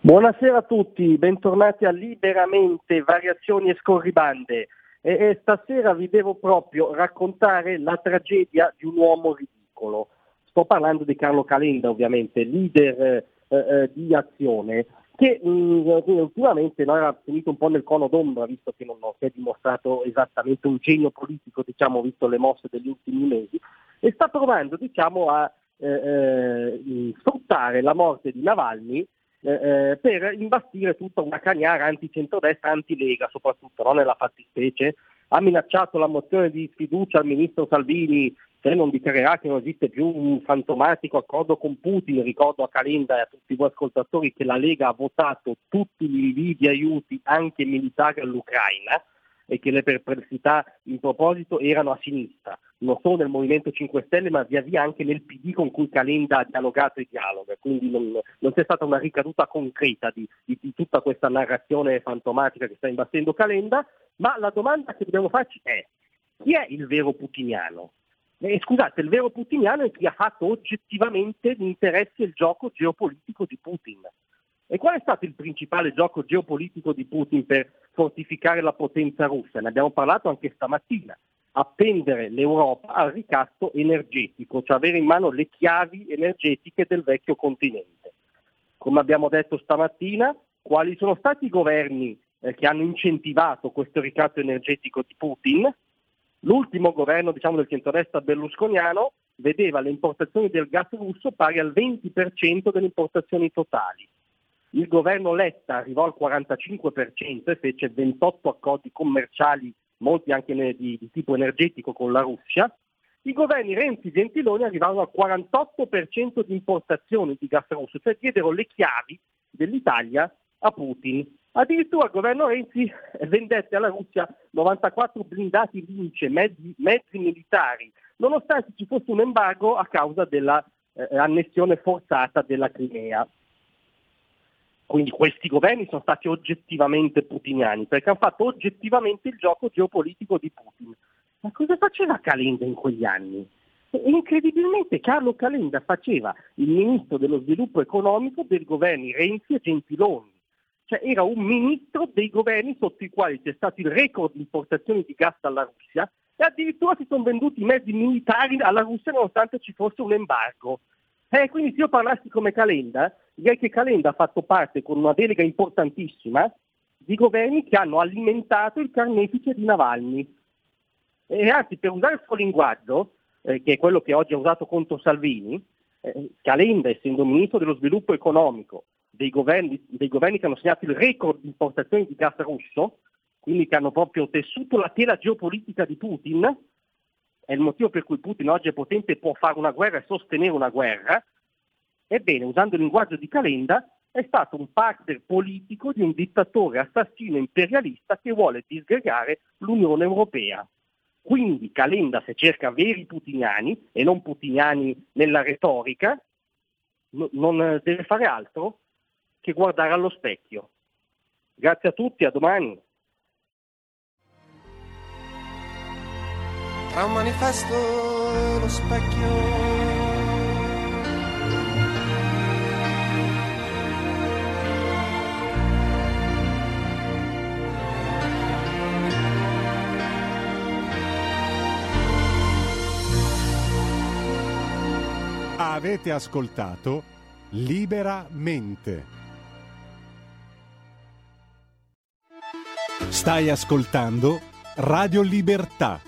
Buonasera a tutti, bentornati a Liberamente, Variazioni e Scorribande. E, e, stasera vi devo proprio raccontare la tragedia di un uomo ridicolo. Sto parlando di Carlo Calenda, ovviamente, leader eh, eh, di azione, che mh, mm, ultimamente no, era finito un po' nel cono d'ombra, visto che non, non si è dimostrato esattamente un genio politico, diciamo, visto le mosse degli ultimi mesi, e sta provando diciamo, a eh, eh sfruttare la morte di Navalny eh, eh, per imbastire tutta una cagnara anti-centrodestra, anti-lega soprattutto, no? nella fattispecie. Ha minacciato la mozione di sfiducia al ministro Salvini se non dichiarerà che non esiste più un fantomatico accordo con Putin. Ricordo a Calenda e a tutti voi ascoltatori che la Lega ha votato tutti gli invii di aiuti anche militari all'Ucraina e che le perplessità in proposito erano a sinistra, non solo nel Movimento 5 Stelle ma via via anche nel PD con cui Calenda ha dialogato e dialoga, quindi non, non c'è stata una ricaduta concreta di, di, di, tutta questa narrazione fantomatica che sta imbastendo Calenda, ma la domanda che dobbiamo farci è chi è il vero putiniano? Eh, scusate, il vero putiniano è chi ha fatto oggettivamente l'interesse e il gioco geopolitico di Putin. E qual è stato il principale gioco geopolitico di Putin per fortificare la potenza russa? Ne abbiamo parlato anche stamattina. Appendere l'Europa al ricatto energetico, cioè avere in mano le chiavi energetiche del vecchio continente. Come abbiamo detto stamattina, quali sono stati i governi eh, che hanno incentivato questo ricatto energetico di Putin? L'ultimo governo diciamo, del centrodestra berlusconiano vedeva le importazioni del gas russo pari al 20% delle importazioni totali il governo Letta arrivò al 45% e fece 28 accordi commerciali, molti anche di, di tipo energetico con la Russia. I governi Renzi e Gentiloni arrivarono al 48% di importazioni di gas russo, cioè diedero le chiavi dell'Italia a Putin. Addirittura il governo Renzi vendette alla Russia 94 blindati Lince, mezzi, mezzi militari, nonostante ci fosse un embargo a causa dell'annessione eh, forzata della Crimea. Quindi questi governi sono stati oggettivamente putiniani, perché hanno fatto oggettivamente il gioco geopolitico di Putin. Ma cosa faceva Calenda in quegli anni? Incredibilmente Carlo Calenda faceva il ministro dello sviluppo economico dei governi Renzi e Gentiloni. Cioè era un ministro dei governi sotto i quali c'è stato il record di importazioni di gas dalla Russia e addirittura si sono venduti mezzi militari alla Russia nonostante ci fosse un embargo. Eh, quindi se io parlassi come Calenda, direi che Calenda ha fatto parte con una delega importantissima di governi che hanno alimentato il carnefice di Navalny. E anzi, per usare il suo linguaggio, eh, che è quello che oggi ha usato contro Salvini, eh, Calenda, essendo ministro dello sviluppo economico dei governi, dei governi che hanno segnato il record di importazioni di gas russo, quindi che hanno proprio tessuto la tela geopolitica di Putin, è il motivo per cui Putin oggi è potente e può fare una guerra e sostenere una guerra, ebbene, usando il linguaggio di Calenda, è stato un partner politico di un dittatore assassino imperialista che vuole disgregare l'Unione Europea. Quindi Calenda, se cerca veri putiniani e non putiniani nella retorica, no, non deve fare altro che guardare allo specchio. Grazie a tutti, a domani. Tra un manifesto e lo specchio. Avete ascoltato liberamente. Stai ascoltando Radio Libertà